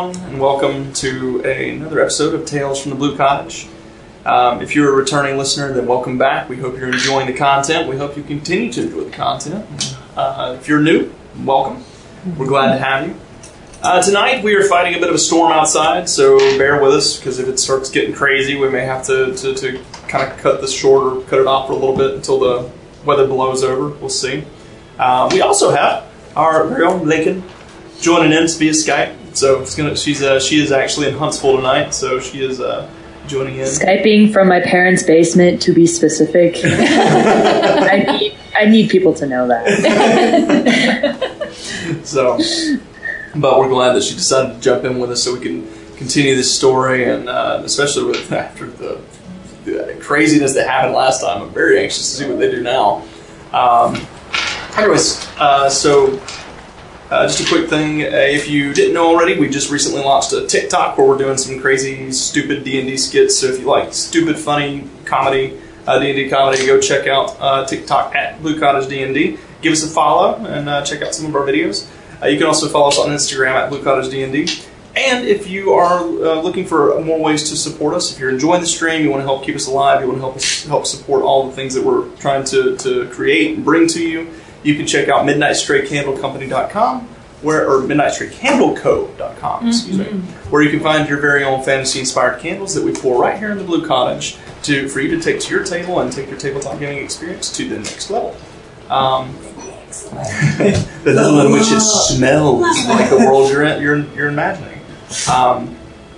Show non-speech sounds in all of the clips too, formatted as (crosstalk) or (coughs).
everyone, and welcome to a- another episode of Tales from the Blue Cottage. Um, if you're a returning listener, then welcome back. We hope you're enjoying the content. We hope you continue to enjoy the content. Uh, if you're new, welcome. We're glad to have you. Uh, tonight we are fighting a bit of a storm outside, so bear with us because if it starts getting crazy, we may have to, to, to kind of cut this short or cut it off for a little bit until the weather blows over. We'll see. Uh, we also have our very own Lincoln joining in via Skype. So it's gonna, she's uh, she is actually in Huntsville tonight, so she is uh, joining in. Skyping from my parents' basement to be specific. (laughs) I need I need people to know that. (laughs) So, but we're glad that she decided to jump in with us so we can continue this story, and uh, especially with (laughs) after the, the craziness that happened last time. I'm very anxious to see what they do now. Um, anyways, uh, so uh, just a quick thing: uh, if you didn't know already, we just recently launched a TikTok where we're doing some crazy, stupid D and D skits. So if you like stupid, funny comedy, uh, D and D comedy, go check out uh, TikTok at Blue Cottage D and D. Give us a follow and uh, check out some of our videos. Uh, you can also follow us on Instagram at Blue Cottage D and if you are looking for more ways to support us, if you're enjoying the stream, you want to help keep us alive, you want to help us help support all the things that we're trying to, to create and bring to you, you can check out MidnightStrayCandleCompany.com, where or MidnightStrayCandleCo.com, excuse me, where you can find your very own fantasy-inspired candles that we pour right here in the Blue Cottage to for you to take to your table and take your tabletop gaming experience to the next level. Um, (laughs) the level in which it smells like the world you're in, you're, you're imagining. Um,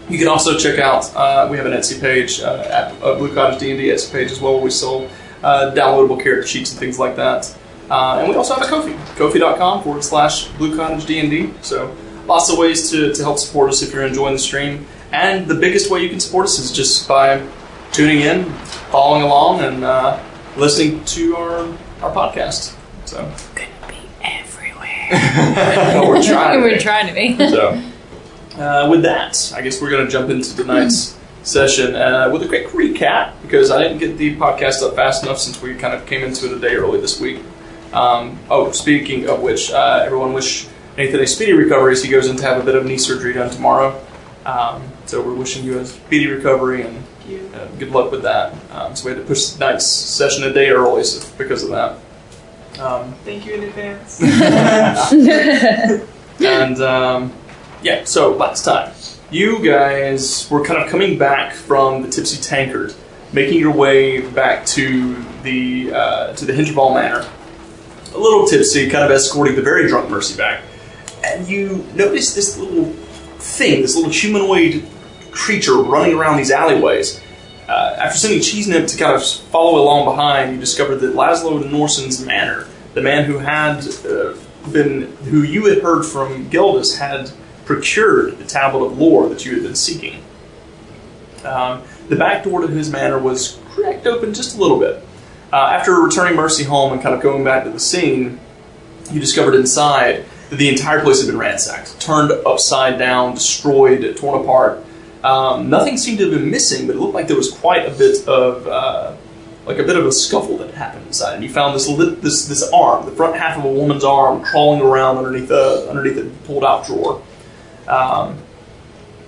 you can also check out, uh, we have an Etsy page, uh, at uh, Blue Cottage D&D Etsy page as well, where we sell uh, downloadable character sheets and things like that. Uh, and we also have a Ko-fi, ko-fi.com forward slash Blue Cottage D&D. So lots of ways to, to help support us if you're enjoying the stream. And the biggest way you can support us is just by tuning in, following along, and uh, listening to our, our podcast. So Could be everywhere. (laughs) we're trying. to (laughs) We're be. trying to be. (laughs) So, uh, with that, I guess we're going to jump into tonight's session uh, with a quick recap because I didn't get the podcast up fast enough since we kind of came into it a day early this week. Um, oh, speaking of which, uh, everyone wish Nathan a speedy recovery as he goes in to have a bit of knee surgery done tomorrow. Um, so we're wishing you a speedy recovery and uh, good luck with that. Um, so we had to push tonight's session a day early so, because of that. Um, Thank you in advance. (laughs) and um, yeah, so last time you guys were kind of coming back from the Tipsy Tankard, making your way back to the uh, to the Hinterval Manor, a little tipsy, kind of escorting the very drunk Mercy back, and you notice this little thing, this little humanoid creature running around these alleyways. Uh, after sending Cheesenip to kind of follow along behind, you discovered that Laslo Norson's manor, the man who had uh, been, who you had heard from Gildus, had procured the tablet of lore that you had been seeking. Um, the back door to his manor was cracked open just a little bit. Uh, after returning Mercy home and kind of going back to the scene, you discovered inside that the entire place had been ransacked, turned upside down, destroyed, torn apart. Um, nothing seemed to have been missing, but it looked like there was quite a bit of uh, like a bit of a scuffle that happened inside. And you found this lit, this this arm, the front half of a woman's arm, crawling around underneath a underneath a pulled out drawer. Um,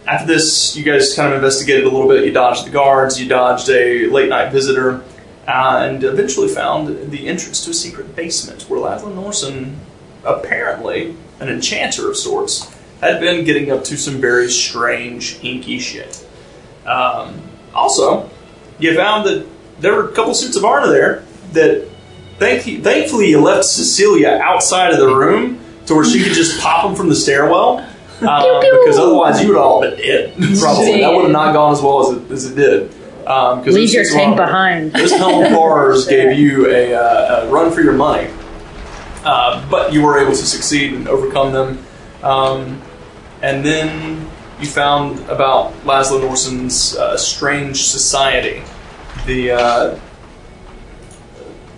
after this, you guys kind of investigated a little bit. You dodged the guards, you dodged a late night visitor, uh, and eventually found the entrance to a secret basement where Laslo Norson, apparently an enchanter of sorts, had been getting up to some very strange, inky shit. Um, also, you found that there were a couple suits of armor there that thank- thankfully you left Cecilia outside of the room to where she could just (laughs) pop them from the stairwell. Uh, because otherwise you would all been dead. (laughs) Probably that would have not gone as well as it, as it did. Um, Leave your tank behind. This helm horrors (laughs) gave you a, uh, a run for your money, uh, but you were able to succeed and overcome them. Um, and then you found about Laslo Norson's uh, strange society, the uh,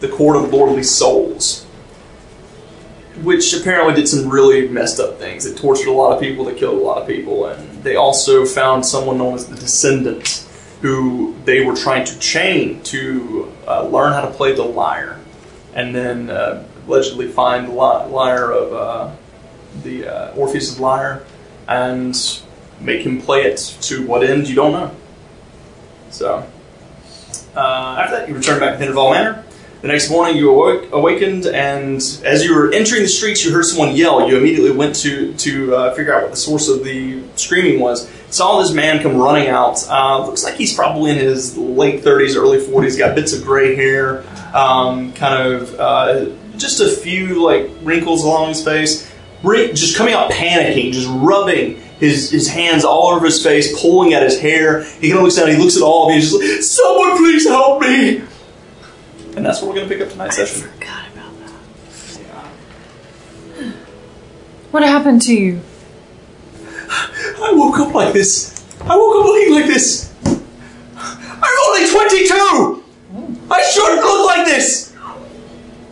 the Court of Lordly Souls, which apparently did some really messed up things. It tortured a lot of people, they killed a lot of people, and they also found someone known as the Descendant, who they were trying to chain to uh, learn how to play the lyre, and then uh, allegedly find the lyre of uh, the uh, Orpheus' lyre, and make him play it to what end you don't know. So uh, after that, you return back to Hinterval Manor. The next morning, you awoke, awakened, and as you were entering the streets, you heard someone yell. You immediately went to to uh, figure out what the source of the screaming was. Saw this man come running out. Uh, looks like he's probably in his late 30s, early 40s. Got bits of gray hair, um, kind of uh, just a few like wrinkles along his face. Just coming out panicking, just rubbing his, his hands all over his face, pulling at his hair. He kind of looks down, he looks at all of you, he's just like, "Someone please help me!" And that's what we're going to pick up tonight's session. I forgot about that. (sighs) What happened to you? I woke up like this. I woke up looking like this. I'm only 22. I shouldn't look like this.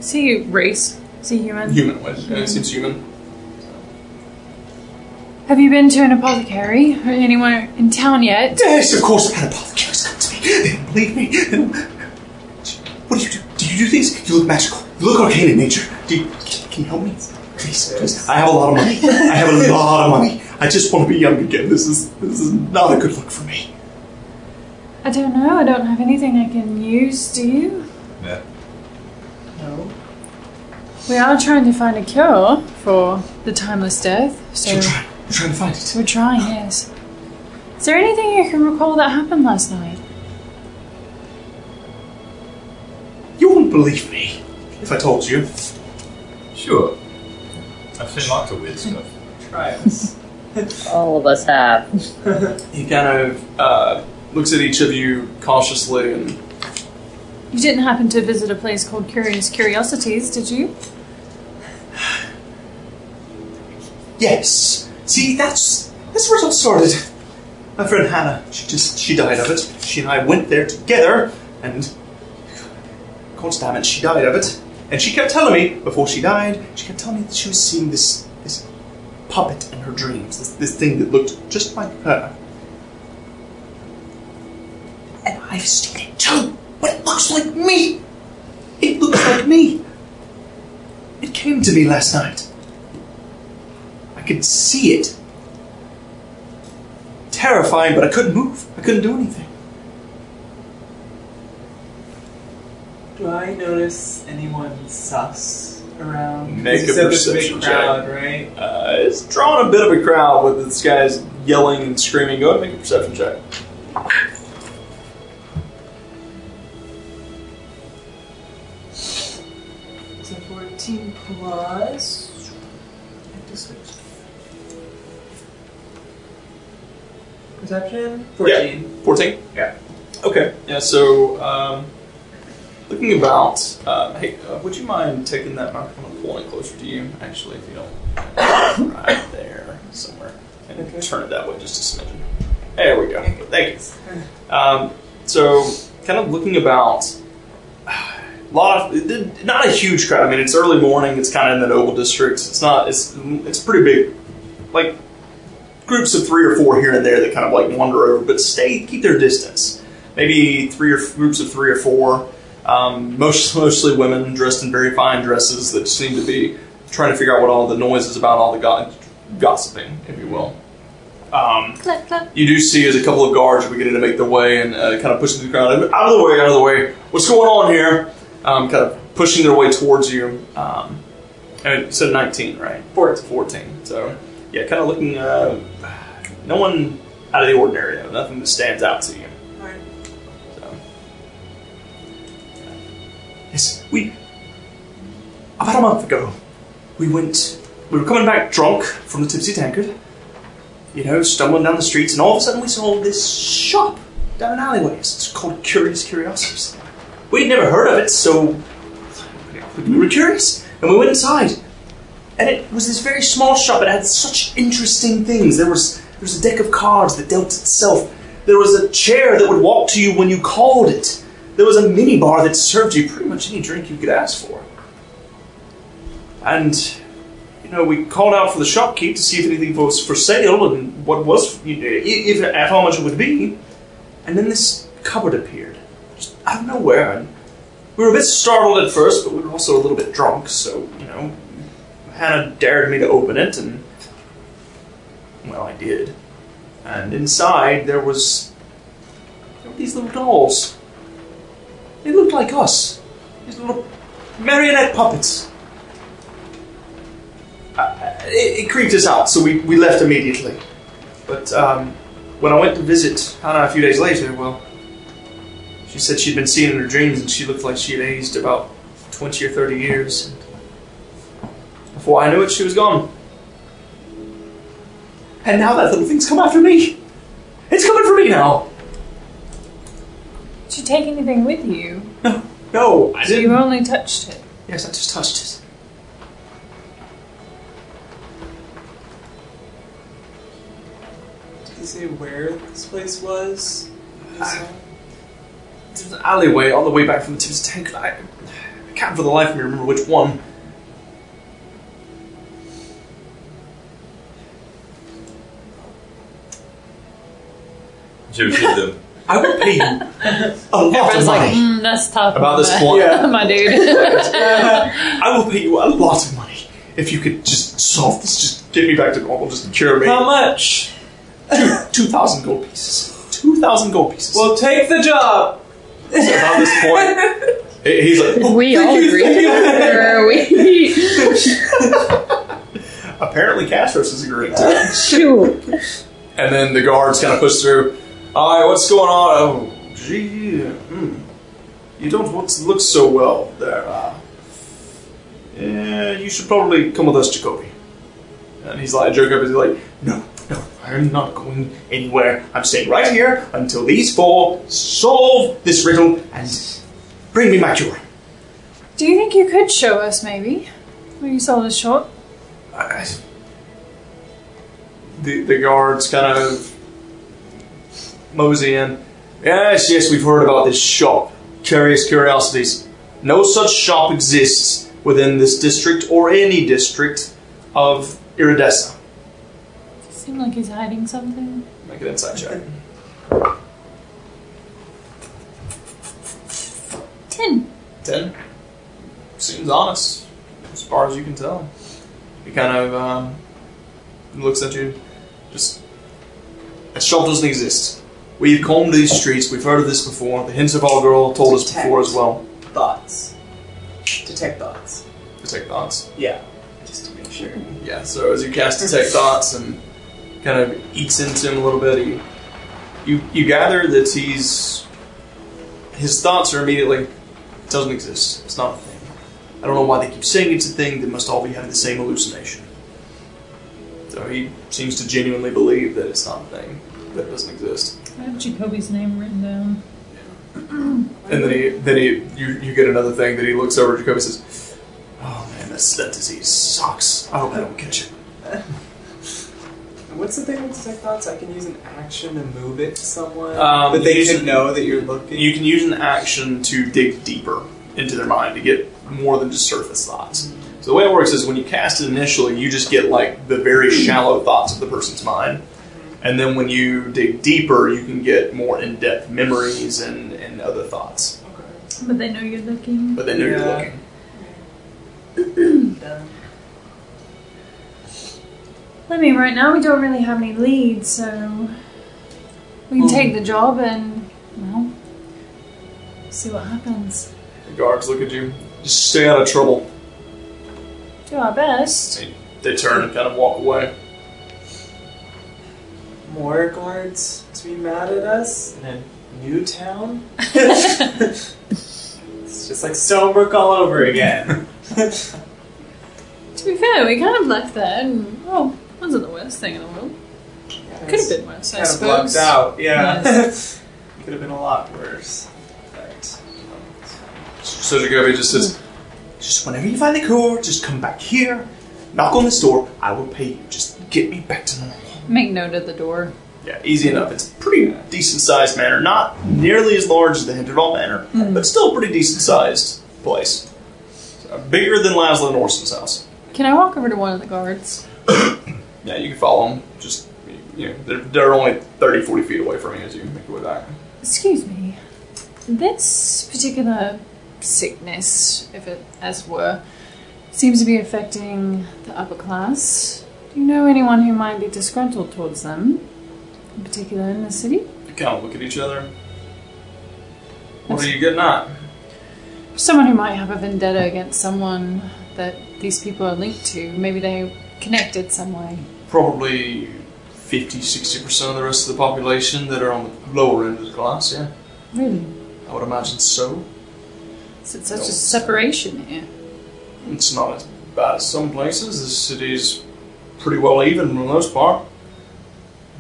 Is he race? Is he human? Human, uh, seems human. Have you been to an apothecary or anyone in town yet? Yes, of course. I had apothecaries come to me. They didn't believe me. They don't- What do you do? Do you do things? You look magical. You look arcane in nature. Do you, can you help me? Please, please. I have a lot of money. I have a (laughs) lot of money. I just want to be young again. This is this is not a good look for me. I don't know. I don't have anything I can use. Do you? Yeah. No. We are trying to find a cure for the timeless death. So You're trying. You're trying to find it. we're trying. Yes. Is there anything you can recall that happened last night? You wouldn't believe me if I told you. Sure. I've seen lots of weird stuff. Try us. (laughs) All of us have. He kind of uh, looks at each of you cautiously and You didn't happen to visit a place called Curious Curiosities, did you? yes. See, that's that's where it all started. My friend Hannah, she just she died of it. She and I went there together, and God damn it, she died of it. And she kept telling me before she died, she kept telling me that she was seeing this this puppet in her dreams, this this thing that looked just like her. And I've seen it too, but it looks like me. It looks like me. It came to me last night. I could see it. Terrifying, but I couldn't move. I couldn't do anything. Do I notice anyone sus around? Make a said this perception big crowd, right? Uh, it's drawing a bit of a crowd with this guy's yelling and screaming. Go ahead and make a perception check. So 14 plus. I have to switch. Perception? 14. 14? Yeah. Okay. Yeah, so, um, looking about, uh, hey, uh, would you mind taking that microphone and pulling it closer to you, actually, if you don't? right there, somewhere. And Okay. turn it that way just a smidgen. There we go. Thank you. Um, so, kind of looking about, a (sighs) lot of not a huge crowd. I mean, it's early morning. It's kind of in the Noble district. It's not. It's it's pretty big. Like groups of three or four here and there that kind of like wander over, but stay keep their distance. Maybe three or groups of three or four. Um, most mostly women dressed in very fine dresses that seem to be trying to figure out what all the noise is about, all the go- gossiping, if you will. Um, Clap, clap. you do see as a couple of guards are beginning to make their way and uh, kind of pushing through the crowd. Out of the way, out of the way. What's going on here? Um, kind of pushing their way towards you. Um, and it said 19, right? 14. 14. So, yeah, kind of looking. Uh, no one out of the ordinary, though. Nothing that stands out to you. We. About a month ago, we went. We were coming back drunk from the Tipsy Tankard. You know, stumbling down the streets, and all of a sudden we saw this shop down an alleyway. It's called Curious Curiosities. We'd never heard of it, so we were curious, and we went inside. And it was this very small shop. It had such interesting things. There was there was a deck of cards that dealt itself. There was a chair that would walk to you when you called it. There was a mini bar that served you pretty much any drink you could ask for. And you know, we called out for the shopkeep to see if anything was for sale and what was, you know, if at how much it would be. And then this cupboard appeared, just out of nowhere. And we were a bit startled at first, but we were also a little bit drunk, so you know, Hannah dared me to open it, and well, I did. And inside there was there were these little dolls. They looked like us. These little marionette puppets. Uh, it, it creeped us out, so we, we left immediately. But um, when I went to visit Hannah a few days later, well, she said she'd been seeing in her dreams and she looked like she had aged about 20 or 30 years. Before I knew it, she was gone. And now that little thing's come after me. It's coming for me now. Did you take anything with you? No, no, I So you didn't. You only touched it. Yes, I just touched it. Did you say where this place was? I- There's an alleyway on the way back from the Tibbs tank. I, I can't for the life of me remember which one. Should we feed them? I will pay you a lot of Everyone's like, money. mm, that's tough. About this my- point- Yeah. (laughs) my dude. (laughs) I will pay you a lot of money if you could just solve this. Just get me back to normal. Just cure me. How much? Two thousand gold pieces. Two thousand gold pieces. Well, take the job. So about this point, (laughs) he- he's like, If we all you, agree, thank you. or we apparently Castros is agreeing to. shoot. And then the guards kind of push through. All right, what's going on? Oh, gee, hmm. you don't look, look so well there. Uh, yeah, you should probably come with us, Jacoby. And he's like, Jacoby's like, no, no, I'm not going anywhere. I'm staying right here until these four solve this riddle and bring me my cure. Do you think you could show us, maybe? Where you sold us short? The the guards kind of mosey in. Yes, yes, we've heard about this shop. Curious Curiosities. No such shop exists within this district or any district of Iridessa. Seem like he's hiding something. Make an insight check. Ten. Ten. Seems honest, as far as you can tell. He kind of um, looks at you. Just a shop doesn't exist. We've combed these streets. We've heard of this before. The Hinterval girl told us before as well. Thoughts. Detect thoughts. Detect thoughts. Yeah. Just to make sure. Yeah. So as you cast detect thoughts and kind of eats into him a little bit, you you, you gather that he's his thoughts are immediately it doesn't exist. It's not a thing. I don't know why they keep saying it's a thing. They must all be having the same hallucination. So he seems to genuinely believe that it's not a thing. That it doesn't exist. I have Jacoby's name written down. (clears throat) And then he then he you, you get another thing that he looks over at Jacoby and says, Oh man, this that disease sucks. I hope I don't catch it. What's the thing with detect thoughts? I can use an action to move it to someone, Um, but they use can know that you're looking. You can use an action to dig deeper into their mind to get more than just surface thoughts. So the way it works is when you cast it initially, you just get like the very shallow thoughts of the person's mind. And then when you dig deeper, you can get more in-depth memories and, and other thoughts. Okay. But they know you're looking. But they then you're looking. Done. I mean, right now we don't really have any leads, so we can take hmm. the job and, well, see what happens. The guards look at you. Just stay out of trouble. Do our best. They, they turn and kind of walk away. More guards to be mad at us in a new town. (laughs) it's just like Stonebrook all over again. (laughs) To be fair, we kind of left there, and oh, wasn't the worst thing in the world. Could have been worse, I of suppose. lucked out. Yeah. Yes. (laughs) Could have been a lot worse. But, So Jacoby just says, just whenever you find the cure, just come back here, knock on this door, I will pay you. Just get me back to normal. Make note of the door. Yeah, easy enough. It's a pretty decent sized manor. Not nearly as large as the Hinterval Manor, mm-hmm. but still a pretty decent sized place. So, bigger than Laslo Norson's house. Can I walk over to one of the guards? (coughs) Yeah, you can follow them. Just, you know, they're, they're only 30, 40 feet away from you as you make your way back. Excuse me. This particular sickness, if it as were, seems to be affecting the upper class. Do you know anyone who might be disgruntled towards them? in particular in the city? You kind of look at each other. What are you getting at? Someone who might have a vendetta against someone that these people are linked to. Maybe they connected some way. Probably 50, 60% of the rest of the population that are on the lower end of the class, yeah. Really? I would imagine so. Is it such a separation here? It's not as bad as some places. The city's pretty well even for the most part.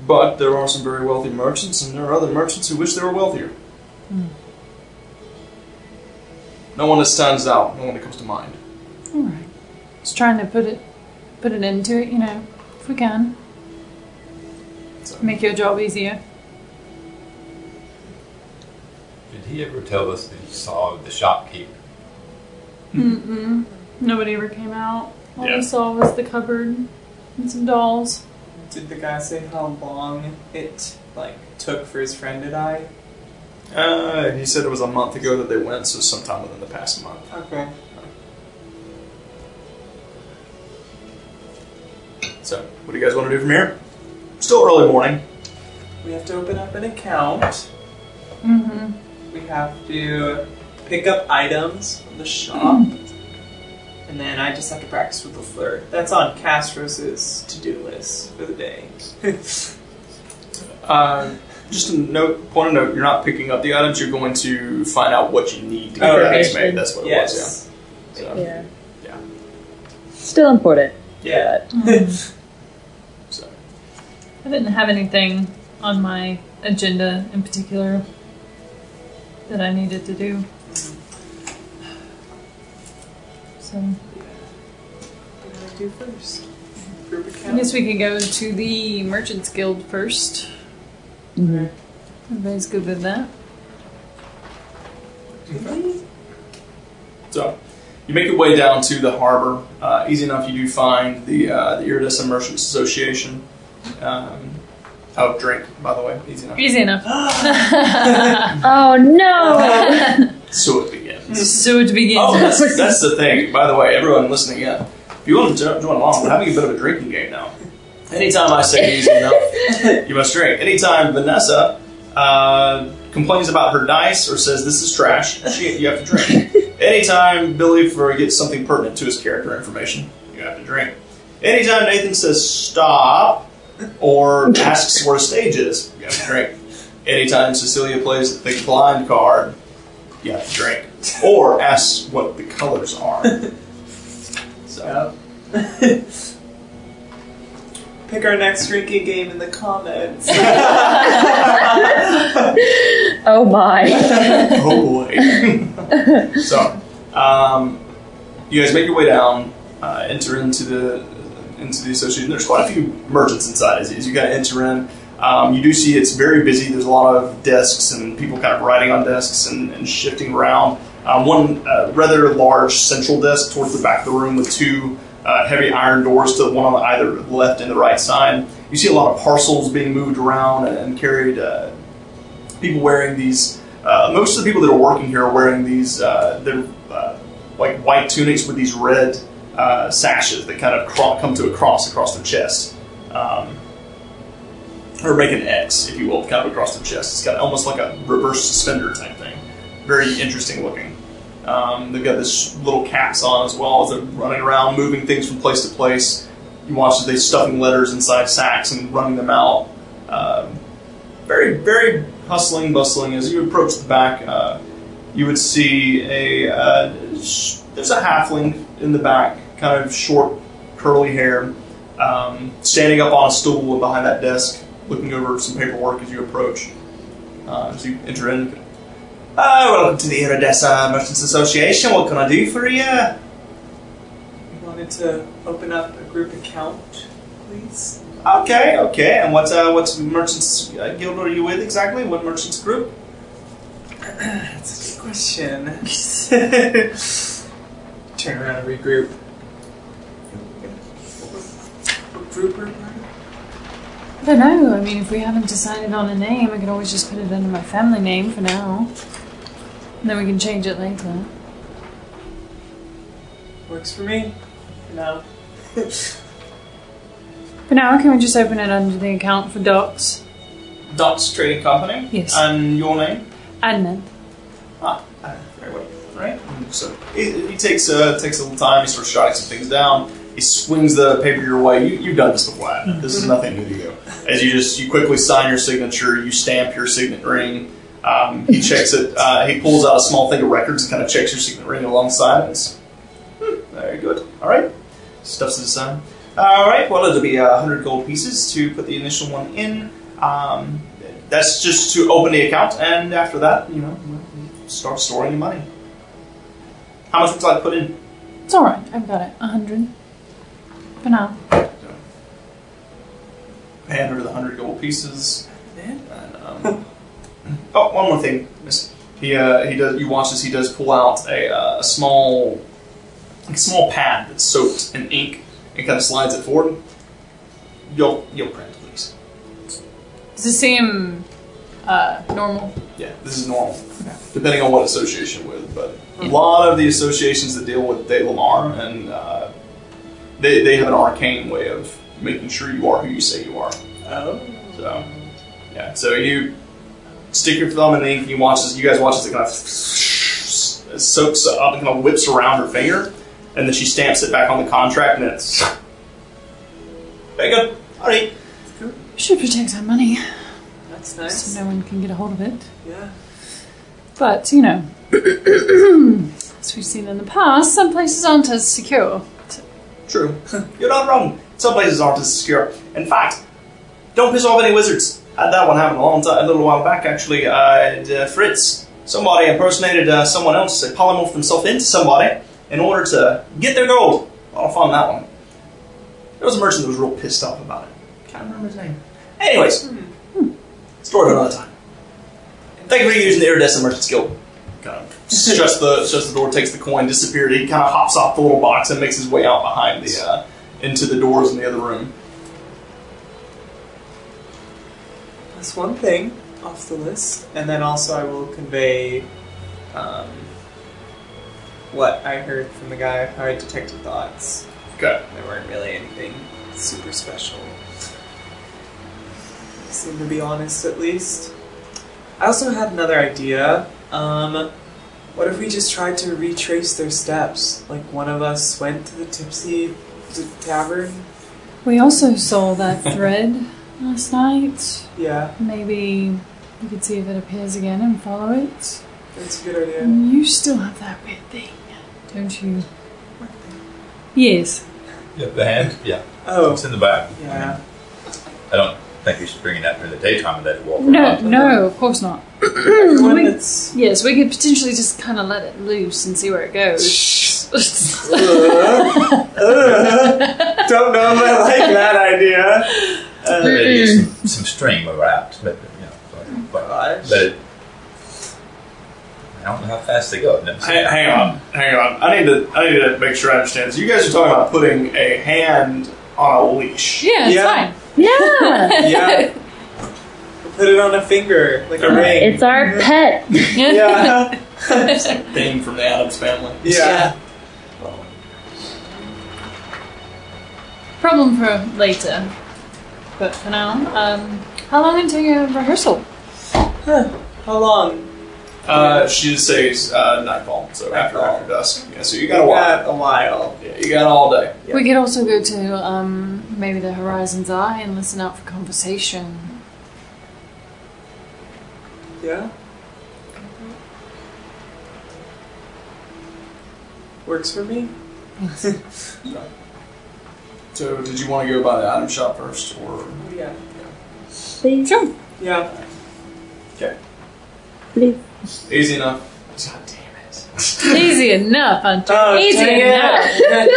But there are some very wealthy merchants, and there are other merchants who wish they were wealthier. Hmm. No one that stands out, no one that comes to mind. All right. Just trying to put it, put it into it. You know, if we can, So, make your job easier. Did he ever tell us that he saw the shopkeeper? Mm-mm. Nobody ever came out. All Yeah. we saw was the cupboard and some dolls. Did the guy say how long it like took for his friend to die? uh, he said it was a month ago that they went, so sometime within the past month. Okay. So, what do you guys want to do from here? Still early morning. We have to open up an account. Mm-hmm. We have to pick up items from the shop. (laughs) And then I just have to practice with the flirt. That's on Castro's to-do list for the day. Uh, (laughs) just a note, point of note, you're not picking up the items, you're going to find out what you need to get Oh, your right. base made. That's what it yes. was, yeah. So, Yeah. Yeah. Still important. Yeah. (laughs) (laughs) so. I didn't have anything on my agenda in particular that I needed to do. So What do I do first? I guess we could go to the Merchants Guild first. Mhm. Everybody's good with that. So, you make your way down to the harbor. Uh, easy enough, you do find the uh, the Iridessa Merchants Association. Um, oh, drink, by the way, easy enough. Easy enough. (laughs) Oh no! So it begins. So it begins. Oh, that's, that's the thing. By the way, everyone listening in, if you want to join along, we're having a bit of a drinking game now. Anytime I say easy enough, (laughs) you must drink. Anytime Vanessa uh, complains about her dice or says this is trash, she, you have to drink. (laughs) Anytime Billy forgets something pertinent to his character information, you have to drink. Anytime Nathan says stop or asks where a stage is, you have to drink. Anytime Cecilia plays the blind card, you have to drink. Or asks what the colors are. (laughs) So, Yep. (laughs) Pick our next drinking game in the comments. (laughs) oh my! oh boy. so, um, you guys make your way down, uh, enter into the into the association. There's quite a few merchants inside as, as you kind of enter in. Um, you do see it's very busy. There's a lot of desks and people kind of writing on desks and, and shifting around. Um, one uh, rather large central desk towards the back of the room with two uh, heavy iron doors to the one on either left and the right side. You see a lot of parcels being moved around and, carried. Uh, people wearing these. Uh, most of the people that are working here are wearing these. Uh, they're uh, like white tunics with these red uh, sashes that kind of cro- come to a cross across their chest, um, or make an X, if you will, kind of across their chest. It's got almost like a reverse suspender type thing. Very interesting looking. Um, they've got this little caps on as well as they're running around, moving things from place to place. You watch they stuffing letters inside sacks and running them out. Um, very, very hustling, bustling. As you approach the back, uh, you would see a uh, there's a halfling in the back, kind of short, curly hair, um, standing up on a stool behind that desk, looking over some paperwork as you approach. Uh, as you enter in, uh, welcome to the Iridessa Merchants Association. What can I do for you? we wanted to open up a group account, please. Okay, okay. And what uh, what merchants uh, guild are you with exactly? What merchants group? (clears throat) That's a good question. (laughs) Turn around and regroup. What group are we? I don't know. I mean, if we haven't decided on a name, I can always just put it under my family name for now. And then we can change it later. Works for me. For now. (laughs) For now, can we just open it under the account for docs? Dots Trading Company. Yes. And your name? Adnan. Ah, uh, very well. Right. So he, he takes uh, takes a little time. He starts jotting some things down. He swings the paper your way. You, you've done this before. Adnan. This is nothing new to you. As you just you quickly sign your signature, you stamp your signet ring. Um, he checks it. Uh, he pulls out a small thing of records and kind of checks your signet ring alongside. It's, hmm, very good. All right. Stuffs it aside. All right. Well, it'll be a hundred gold pieces to put the initial one in. Um, that's just to open the account, and after that, you know, start storing your money. How much would you like to put in? It's alright, I've got it. A hundred. For now. Hand her the hundred gold pieces. And, um, (laughs) oh, one more thing, He uh, he does. You watch as he does pull out a, uh, a small, a small pad that's soaked in ink and kind of slides it forward. You'll you'll print, please. Does it seem uh, normal? Yeah, this is normal, depending on what association with. But a lot of the associations that deal with De Lamar and uh, they they have an arcane way of making sure you are who you say you are. Oh. So, yeah. So you stick your thumb in the ink, and you watch as you guys watch as it kind of soaks up and kind of whips around her finger, and then she stamps it back on the contract, and it's very good. All right. We should protect our money That's nice. so no one can get a hold of it. Yeah. But, you know, (clears throat) as we've seen in the past, some places aren't as secure. True. (laughs) You're not wrong. Some places aren't as secure. In fact, don't piss off any wizards. Had that one happen a long time, a little while back, actually. Uh, uh, Fritz, somebody impersonated uh, someone else, they polymorphed themselves into somebody in order to get their gold. A lot of fun that one. There was a merchant that was real pissed off about it. Can't remember his name. Anyways, story for another time. Thank you for using the iridescent merchant skill. Kind of shuts the shuts the door, takes the coin, disappeared. He kind of hops off the little box and makes his way out behind the uh, into the doors in the other room. That's one thing off the list. And then also I will convey um, what I heard from the guy how I detected thoughts. Okay. They weren't really anything super special. Seem to be honest at least. I also had another idea. Um, what if we just tried to retrace their steps? Like one of us went to the Tipsy t- Tavern? We also saw that thread (laughs) last night. Yeah, Maybe we could see if it appears again and follow it. that's a good idea. And you still have that weird thing, don't you? Yes. Yeah, the hand? Yeah. Oh, It's in the bag. yeah. I don't think you should bring it out during the daytime and let it walk No, around. no, of course not. (coughs) Everyone We- that's Yes, we could potentially just kind of let it loose and see where it goes. (laughs) Uh, uh, don't know if I like that idea. Maybe use some, some string wrapped, but you know, but, but Gosh. let it. I don't know how fast they go. I've never seen Hang, hang on, hang on. I need to I need to make sure I understand. So you guys are talking about putting a hand on a leash. yeah, it's Yeah. fine. Yeah. (laughs) Yeah. Put it on a finger, like a Uh, ring. It's our pet. yeah. it's (laughs) a (laughs) Thing from the Addams family. Yeah. Problem for later. But for now, um, how long until your rehearsal? How long? Uh, she just says uh, nightfall, so after Nightfall. after dusk. Yeah, so you got a while. Got a while. Yeah, you got all day. Yeah. We could also go to um, maybe the Horizon's Eye and listen out for conversation. Yeah. Works for me. (laughs) So did you want to go by the item shop first, or Yeah. Please. Sure. Yeah. okay, Please. easy enough. God damn it! Easy enough, Hunter. Oh, Easy dang enough.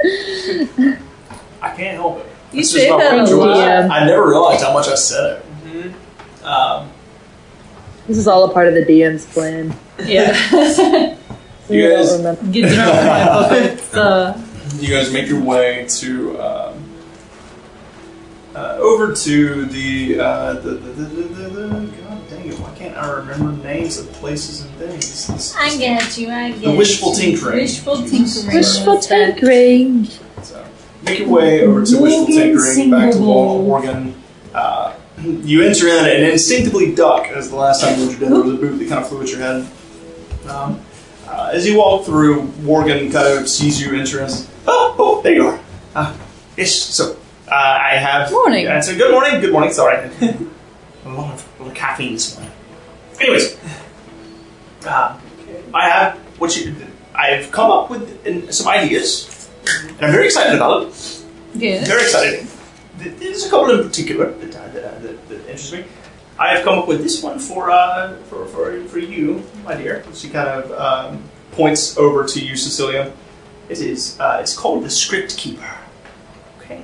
(laughs) I can't help it. You It's say just my that a word. lot. Yeah. I never realized how much I said it. Mhm. Um, This is all a part of the DM's plan. Yeah. (laughs) You guys- Get drunk on my puppets. Uh, you guys make your way to um, uh, over to the, uh, the, the, the, the, the, the God dang it! Why can't I remember names of places and things? This- I get you, I get The wishful you. tinkering. Wishful tinkering. Wishful tinkering. So make your way over to wishful Morgan tinkering back to Single. Morgan. Uh, you enter in and instinctively duck as the last time you entered in there was a boot that kind of flew at your head. Um, uh, as you walk through, Morgan kind of sees you enter and Oh, oh, there you are. Uh, yes, so uh, I have. Morning. And so, good morning, good morning, sorry. (laughs) a, lot of, a lot of caffeine this morning. Anyways, uh, I have what you. I've come up with uh, some ideas, and I'm very excited about them. Good. Very excited. There's a couple in particular that, uh, that, uh, that, that interest me. I have come up with this one for uh, for, for for you, my dear. She kind of um, points over to you, Cecilia. It is uh, it's called the Script Keeper. Okay.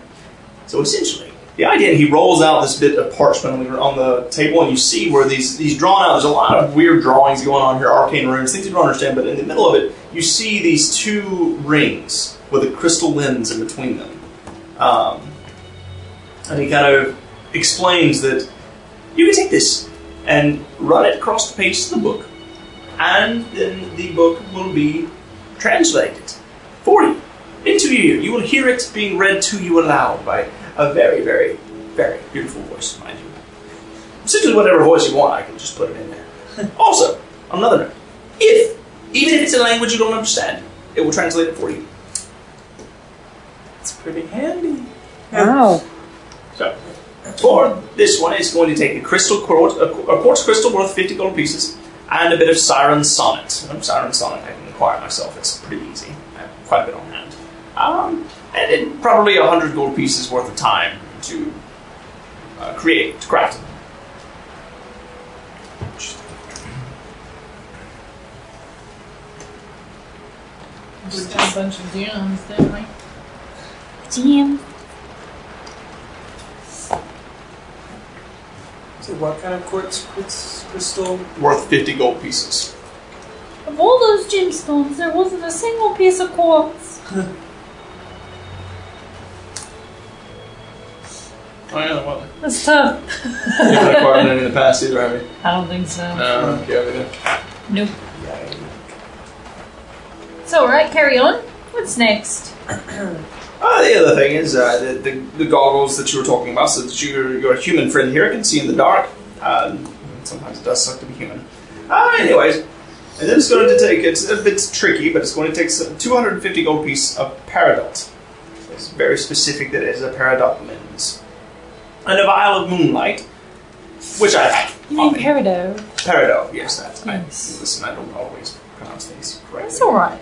So essentially, the idea he rolls out this bit of parchment on the, on the table, and you see where these these drawn out. There's a lot of weird drawings going on here, arcane runes, things you don't understand. But in the middle of it, you see these two rings with a crystal lens in between them. Um, and he kind of explains that you can take this and run it across the pages of the book, and then the book will be translated for you into your ear. You will hear it being read to you aloud by a very, very, very beautiful voice, mind you. Essentially, whatever voice you want, I can just put it in there. (laughs) also, on another note, if, even if it's a language you don't understand, it will translate it for you. It's pretty handy. Wow. So, for this one, it's going to take a crystal quartz, a, a quartz crystal worth 50 gold pieces, and a bit of Siren Sonnet. Um, Siren Sonnet I can acquire myself, it's pretty easy. I have quite a bit on hand. Um, and it, probably 100 gold pieces worth of time to uh, create, to craft it. We got a bunch of gems, didn't we? Damn. What kind of quartz, quartz crystal? Worth 50 gold pieces. Of all those gemstones, there wasn't a single piece of quartz. (laughs) Oh, yeah, well, That's tough. you haven't acquired any in the past either, have you? I don't think so. No, okay, Nope. So, alright, carry on. What's next? (clears throat) Uh, the other thing is uh, the, the, the goggles that you were talking about, so that your, your human friend here can see in the dark. Um, sometimes it does suck to be human. Uh, anyways, and then it's going to take, it's a bit tricky, but it's going to take some 250 gold piece of peridot. It's very specific that it is a peridot lens. And a vial of moonlight, which I have. You mean peridot? Peridot, yes, that. I, listen, I don't always pronounce things correctly. That's alright.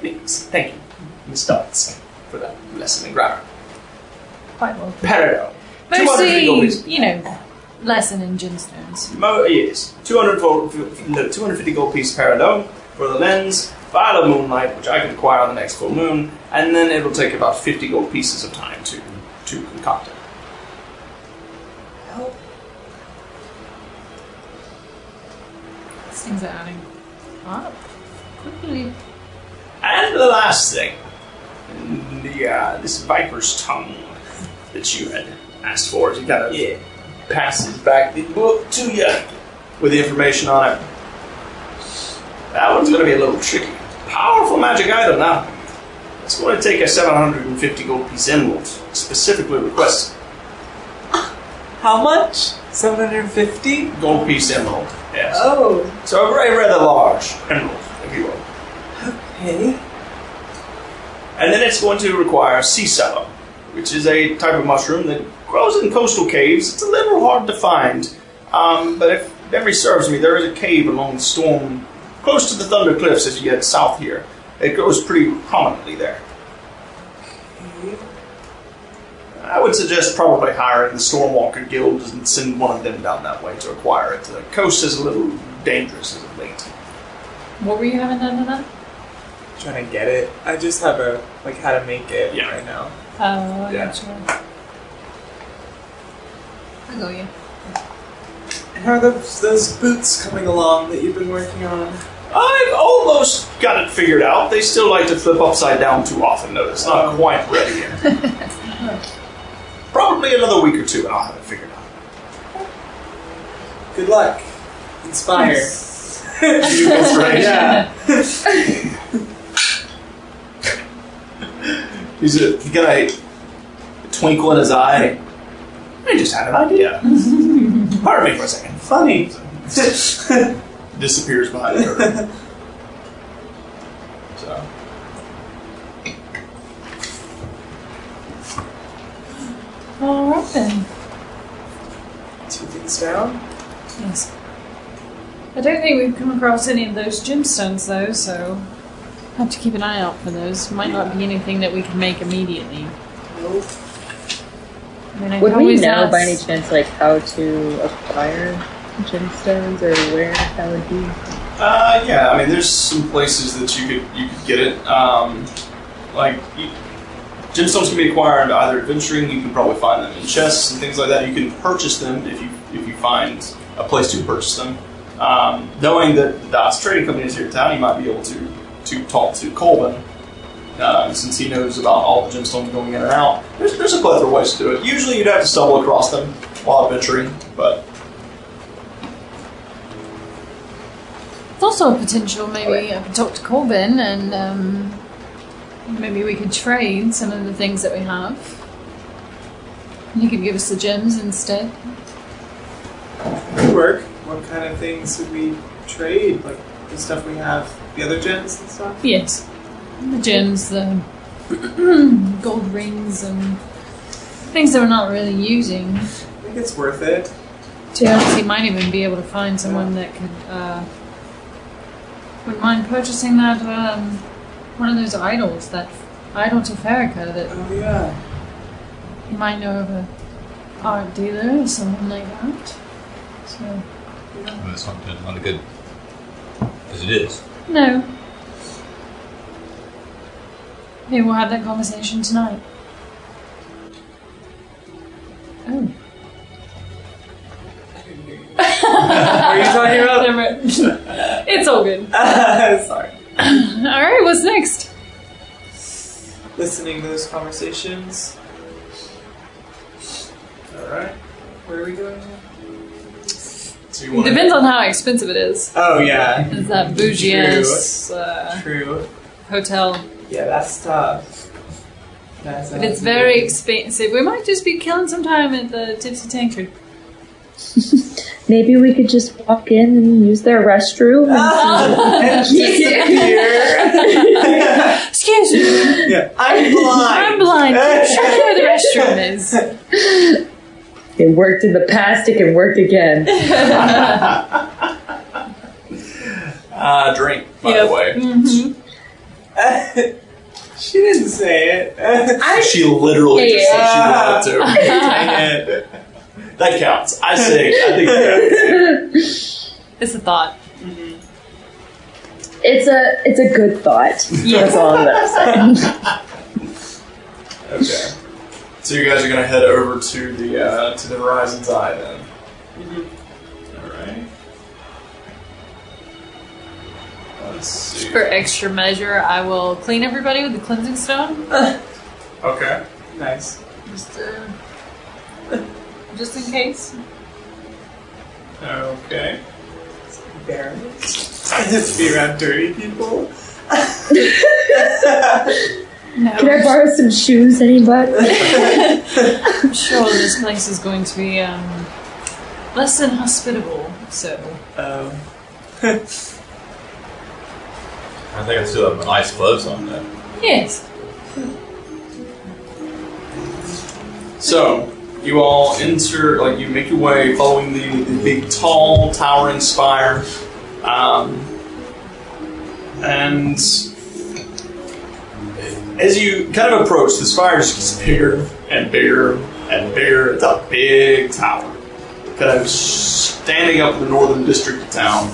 Anyways, thank you, Dots, for that lesson in grammar. Quite well. Peridot. 250 gold Mostly, you know, lesson in gemstones. Mo- uh, yes, 200 for, no, 250 gold piece peridot for the lens, vial of moonlight, which I can acquire on the next full moon, and then it'll take about 50 gold pieces of time to, to concoct it. These things are adding up quickly. And the last thing, the uh, this viper's tongue that you had asked for, he kind of passes back the book to you with the information on it. That one's going to be a little tricky. Powerful magic item now. It's going to take a 750 gold piece emerald, specifically requested. How much? 750? Gold piece emerald, yes. Oh, So a very rather large emerald, if you will. okay. And then it's going to require sea sallow, which is a type of mushroom that grows in coastal caves. It's a little hard to find, um, but if memory serves me, there is a cave along the storm, close to the Thunder Cliffs as you get south here. It grows pretty prominently there. I would suggest probably hiring the Stormwalker Guild and send one of them down that way to acquire it. The coast is a little dangerous as of late. What were you having done to that? Trying to get it. I just have a like how to make it Yeah. right now. Oh, I Yeah. gotcha. I go you. And how are those, those boots coming along that you've been working on? I've almost got it figured out. They still like to flip upside down too often, though. It's not oh. quite ready yet. (laughs) Probably another week or two, and I'll have it figured out. Good luck. Inspire. (laughs) (laughs) yeah. He's, a, he's got a twinkle in his eye. I just had an idea. (laughs) Pardon me for a second. Funny. (laughs) Disappears behind the curtain. So. All right then. Two things down. Yes. I don't think we've come across any of those gemstones though, so have to keep an eye out for those. Might not be anything that we can make immediately. Nope. I mean, I Would we know ask- by any chance like how to acquire gemstones or where that would be? Uh, yeah, I mean, there's some places that you could you could get it. Um, like you, gemstones can be acquired either adventuring. You can probably find them in chests and things like that. You can purchase them if you if you find a place to purchase them. Um, knowing that the Dots Trading Company is here in town, you might be able to to talk to Colvin. Uh, since he knows about all the gemstones going in and out, there's, there's a plethora of ways to do it. Usually, you'd have to stumble across them while adventuring, but It's also a potential. Maybe I could talk to Corbin and um, maybe we could trade some of the things that we have. And he could give us the gems instead. Good work. What kind of things would we trade? Like the stuff we have, the other gems and stuff? Yes. The gems, the (clears throat) gold rings, and things that we're not really using. I think it's worth it. To be might even be able to find someone that could, uh, wouldn't mind purchasing that, um, one of those idols, that idol to Farrakha that Oh yeah. you might know of a art dealer or someone like that. So, Well, it's not good, not a good. As it is. no. Maybe we'll have that conversation tonight. Oh. What are you talking about? Never- (laughs) it's all good. (laughs) Sorry. (laughs) Alright, what's next? Listening to those conversations. all right. Where are we going? So you want Depends on how expensive it is. Oh yeah. Is that bougie ass uh, True. hotel? Yeah, that's tough. That's If it's very expensive, we might just be killing some time at the Tipsy Tankard. (laughs) Maybe we could just walk in and use their restroom. and (laughs) (laughs) disappear. Excuse me, yeah, I'm blind. I'm blind. Show me where the restroom is. It worked in the past, it can work again. Uh, (laughs) drink, by Yep. the way. Mm-hmm. (laughs) she didn't say it. (laughs) She literally just said she wanted to. Dang it. That counts. I say. I think that It's a thought. It's a it's a good thought. That's all I'm gonna say. Okay. So you guys are gonna head over to the uh, to the Horizon's Eye then. All right. Let's see. For extra measure, I will clean everybody with the cleansing stone. (laughs) Okay. Nice. Just, uh, (laughs) just in case. Okay. Embarrassed. (laughs) I have to be around dirty people. No. Can I borrow some shoes, anybody? (laughs) I'm sure this place is going to be um, less than hospitable. So Um, (laughs) I think I still have my nice clothes on though. yes, So you all enter, like you make your way, following the, the big, tall, towering spire, um, and as you kind of approach, the spire just gets bigger and bigger and bigger. It's a big tower, kind of standing up in the northern district of town.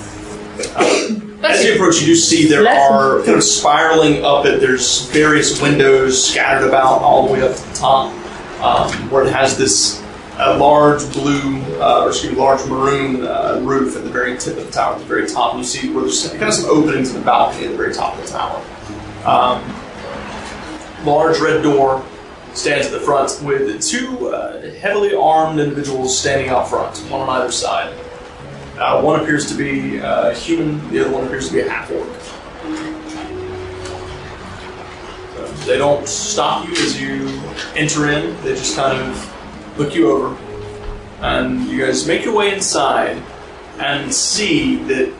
Um, as you approach, you do see there are kind of spiraling up it. There's various windows scattered about all the way up to the top, um, where it has this uh, large blue, uh, or excuse me, large maroon uh, roof at the very tip of the tower, at the very top. And you see where there's kind of some openings in the balcony at the very top of the tower. Um, large red door stands at the front with two uh, heavily armed individuals standing out front, one on either side. Uh, one appears to be uh, human, the other one appears to be a half orc. So they don't stop you as you enter in, they just kind of look you over. and you guys make your way inside and see that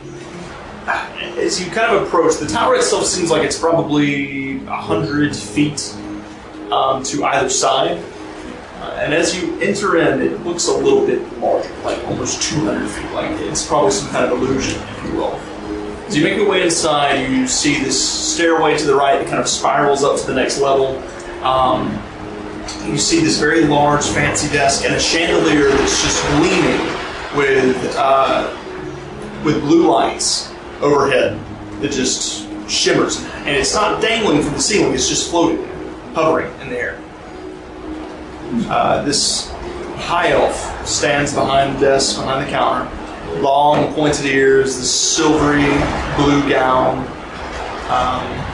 as you kind of approach, the tower itself seems like it's probably a hundred feet um, to either side. Uh, and as you enter in, it looks a little bit larger, like almost 200 feet. Like it's probably some kind of illusion, if you will. As you make your way inside, you see this stairway to the right that kind of spirals up to the next level. Um, you see this very large, fancy desk and a chandelier that's just gleaming with uh, with blue lights overhead that just shimmers, and it's not dangling from the ceiling; it's just floating, hovering in the air. Uh, this high elf stands behind the desk, behind the counter, long pointed ears, this silvery blue gown. Um,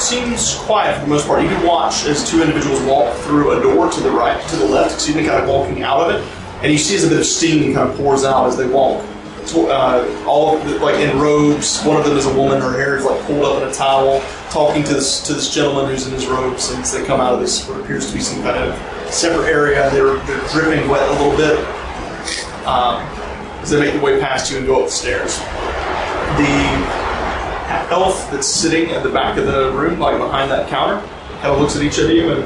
seems quiet for the most part. You can watch as two individuals walk through a door to the right, to the left, excuse me, kind of walking out of it, and you see as a bit of steam kind of pours out as they walk. Uh, all like in robes. One of them is a woman. Her hair is like pulled up in a towel, talking to this to this gentleman who's in his robes. And as they come out of this, what appears to be some kind of separate area, they're, they're dripping wet a little bit. Um, as they make their way past you and go up the stairs. The elf that's sitting at the back of the room, like behind that counter, kind of looks at each of you and.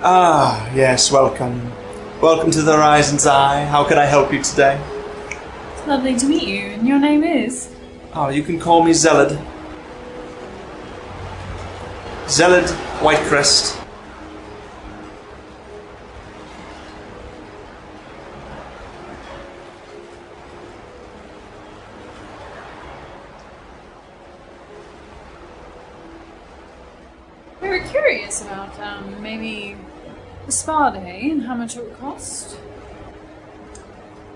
Ah, yes, welcome. Welcome to the Horizon's Eye. How can I help you today? It's lovely to meet you, and your name is? Oh, you can call me Zelid. Zelid Whitecrest. We were curious about um, maybe the spa day and how much it would cost.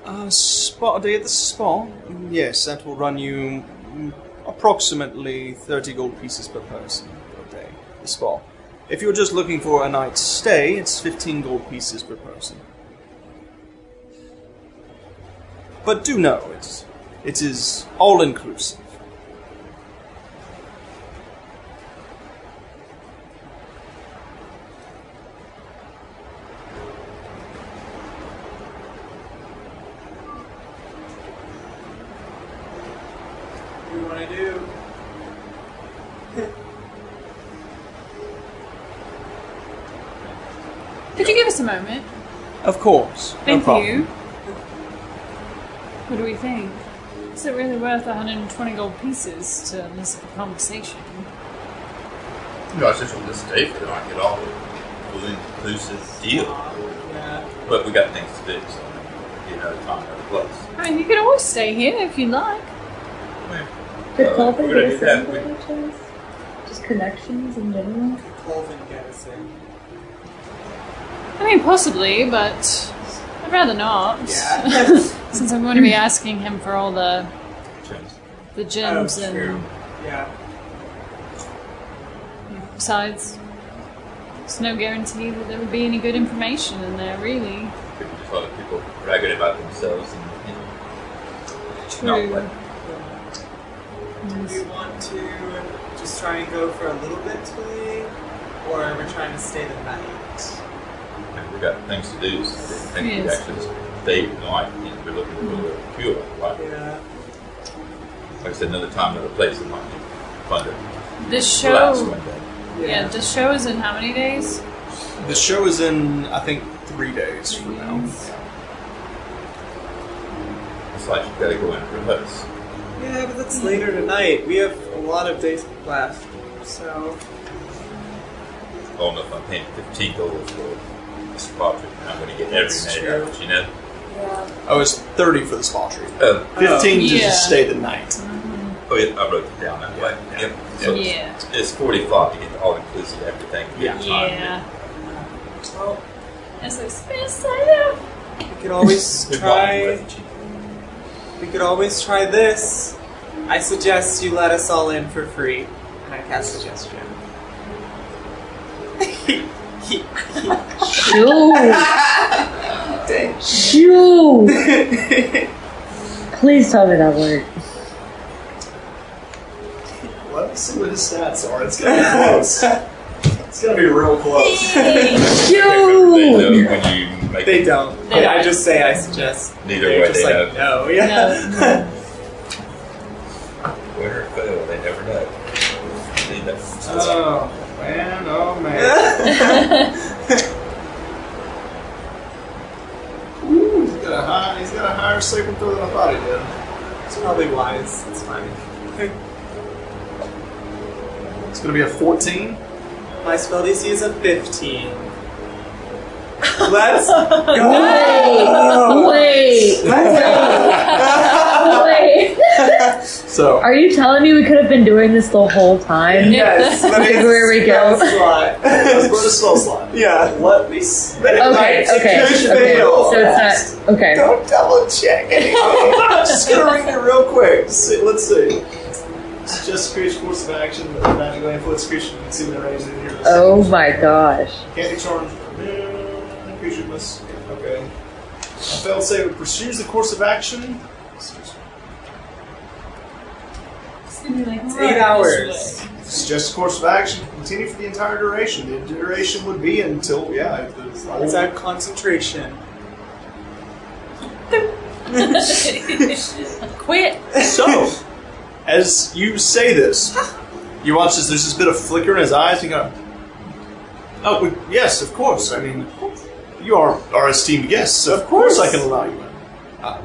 Uh, spa day at the spa? Yes, that will run you mm, approximately 30 gold pieces per person per day. The spa. If you're just looking for a night's stay, it's 15 gold pieces per person. But do know it, it is all inclusive. What do you want to do? Could you give us a moment? Of course. Thank problem. you. What do we think? Is it really worth 120 gold pieces to listen to conversation? You know, I just want to stay for the night, get all full inclusive deal. Yeah. But we got things to do, so you know, time, another place. I mean, you could always stay here if you like. I mean, Did Uh, Colvin we're get do us that. in by any chance? Just connections in general? Colvin get us in. I mean, possibly, but I'd rather not. Yeah. (laughs) Since I'm going to be asking him for all the James. the gems Oh, true. and Yeah. besides, there's no guarantee that there would be any good information in there, really. Could be just other people bragging about themselves and, you know, True. not Do we want to just try and go for a little bit to leave? Or are we trying to stay the night? And we got things to do, so I didn't think we'd actually stay the night. You know, we're looking for the pure, like, Yeah. like I said, another time, another place. It might be fun to The show, one day. yeah, the show is in how many days? The show is in, I think, three days from now. It's like you gotta go in and rehearse. Yeah, but that's later tonight. We have a lot of days left. So. Oh, no, if I'm paying 15 dollars for a spot treatment, I'm gonna get every That's minute true. of you know? I was 30 for the spa treatment. Uh, 15 to Yeah. just stay the night. oh, yeah, I wrote it down that way. Yep. So Yeah. It's 45 to get all inclusive everything. Yeah. Time. Yeah. Well, It's expensive. we could always Good volume try. refugee. We could always try this. I suggest you let us all in for free. And I cast suggestion. Shoo! Dang. (laughs) Shoo! Please tell me that word. Let me see what his stats are. It's getting close. (laughs) It's gonna be real close. (laughs) (laughs) They Yo! know when you make They don't. They I don't. just say I suggest. Neither They're way just they like, know. no. Yeah. (laughs) Win or fail, they never know. Need that. oh man, oh man. Ooh, he's got a high, he's got a higher saving throw than I thought he did. it's probably wise. It's fine. It's gonna be a 14. My spell DC is a 15. (laughs) Let's go! Wait! Wait! Wait! (laughs) So Are you telling me we could have been doing this the whole time? Yes, (laughs) let me Here we go. spell slot. let's go to spell slot. yeah. Let me. s- Okay, okay, okay. So it's not okay. Don't double check anything. I'm just gonna read it real quick. See, let's see. It's just creation course of action, but magically influence creation. You can see when they're raised in here. Oh my gosh. Can't be charged. Mm, Creature must. Okay. A failed save it pursues the course of action. It's gonna be like It's eight hours. It's just a course of action. Continue for the entire duration. The duration would be until yeah. if the As long as I have concentration. (laughs) Quit. So, as you say this, you watch this. There's this bit of flicker in his eyes. And you go, "Oh, yes, of course. I mean, you are our esteemed guests. So of course, I can allow you in. Uh,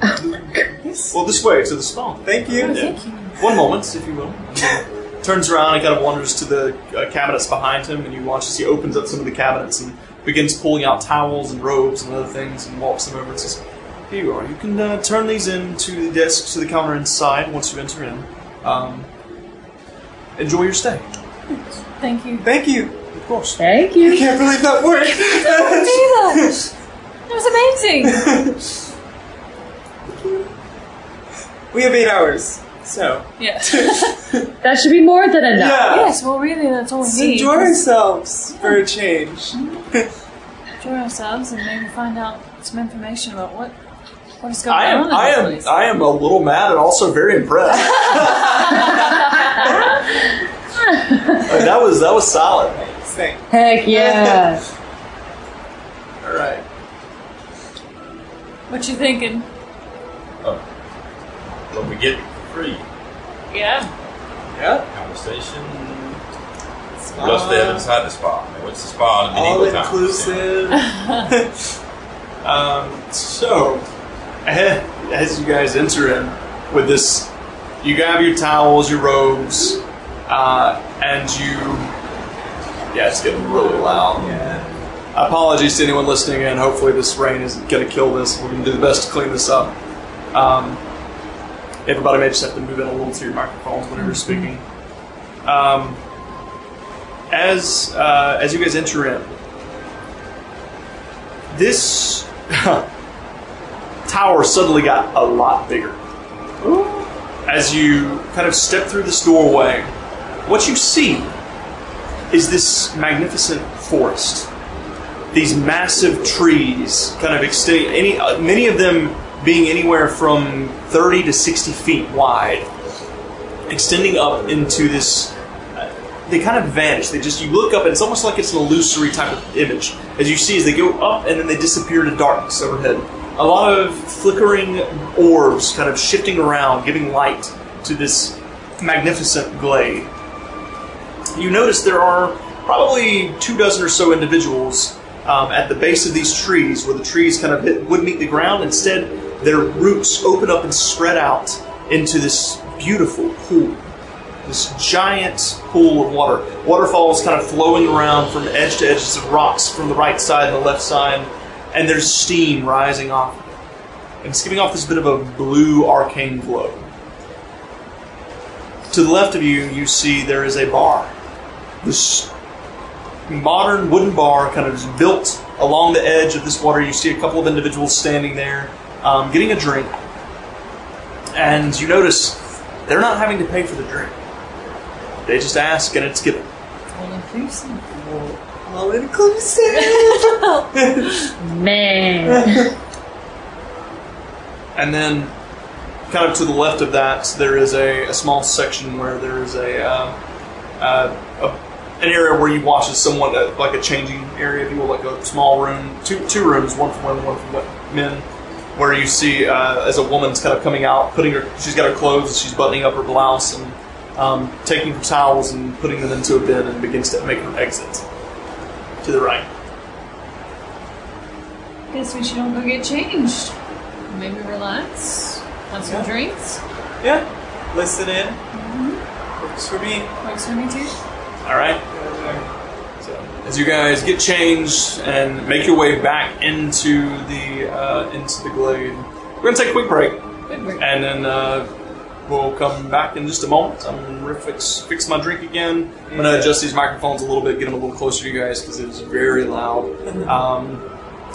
well, this way to the spawn. Thank you. Yeah. One moment, if you will. (laughs) Turns around and kind of wanders to the uh, cabinets behind him, and you watch as he opens up some of the cabinets and begins pulling out towels and robes and other things, and walks them over and says, "Here you are. You can uh, turn these in to the desk to the counter inside once you enter in. Um, enjoy your stay, Thank you. Thank you. of course." Thank you. I you. can't believe that worked. (laughs) That was amazing. (laughs) we have eight hours. So, Yeah. (laughs) That should be more than enough. yeah. yes. Well, really, that's all we Let's need. enjoy ourselves for a change. Enjoy ourselves and maybe find out some information about what what is going I am, on. I am, place. I am a little mad and also very impressed. (laughs) Uh, that was that was solid. Same. Heck yeah. All right. What you thinking? Oh. What we get free. Yeah. Yeah. Conversation. What else they have inside the spa? What's the spa in All inclusive. (laughs) (laughs) Um, so, (laughs) as you guys enter in with this, you grab your towels, your robes, uh, and you. Yeah, it's getting really loud. Yeah. Apologies to anyone listening in. Hopefully, this rain isn't going to kill this. We're going to do the best to clean this up. Um, everybody may just have to move in a little to your microphones whenever you're speaking. Um, as uh, as you guys enter in, this (laughs) tower suddenly got a lot bigger. As you kind of step through this doorway, what you see is this magnificent forest. These massive trees, kind of extending, any, uh, many of them being anywhere from 30 to 60 feet wide, extending up into this. uh, They kind of vanish. They just you look up, and it's almost like it's an illusory type of image. As you see, as they go up, and then they disappear into darkness overhead. A lot of flickering orbs, kind of shifting around, giving light to this magnificent glade you notice there are probably two dozen or so individuals um, at the base of these trees where the trees kind of hit, would meet the ground. Instead, their roots open up and spread out into this beautiful pool. This giant pool of water. Waterfalls kind of flowing around from edge to edges of rocks from the right side and the left side, and there's steam rising off. of it. And it's giving off this bit of a blue arcane glow. To the left of you, you see there is a bar. This modern wooden bar kind of built along the edge of this water. You see a couple of individuals standing there um, getting a drink. And you notice they're not having to pay for the drink. They just ask and it's given. All inclusive. All (laughs) inclusive. Man. (laughs) And then, kind of to the left of that, there is a, a small section where there is a, uh, uh, a an area where you watch as somewhat uh, like a changing area, if you will, like a small room, two two rooms, one for women, one for men, where you see uh, as a woman's kind of coming out, putting her, she's got her clothes, she's buttoning up her blouse, and um, taking her towels and putting them into a bin, and begins to make her exit to the right. Guess we should all go get changed. Maybe relax, have some Yeah. drinks. Yeah. Listen in. Works for me. Works for me too. All right. So, as you guys get changed and make your way back into the uh, into the glade, we're gonna take a quick break, Good break. and then uh, we'll come back in just a moment. I'm gonna fix fix my drink again. I'm gonna adjust these microphones a little bit, get them a little closer to you guys because it was very loud. Um,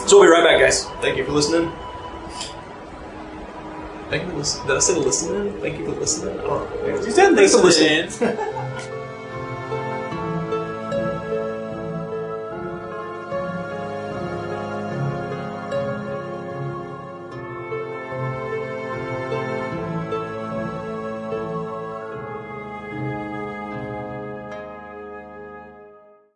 so we'll be right back, guys. Thank you for listening. Thank you for listening. Did I say listening? Thank you for listening. I don't know. You said Thanks for listening. (laughs)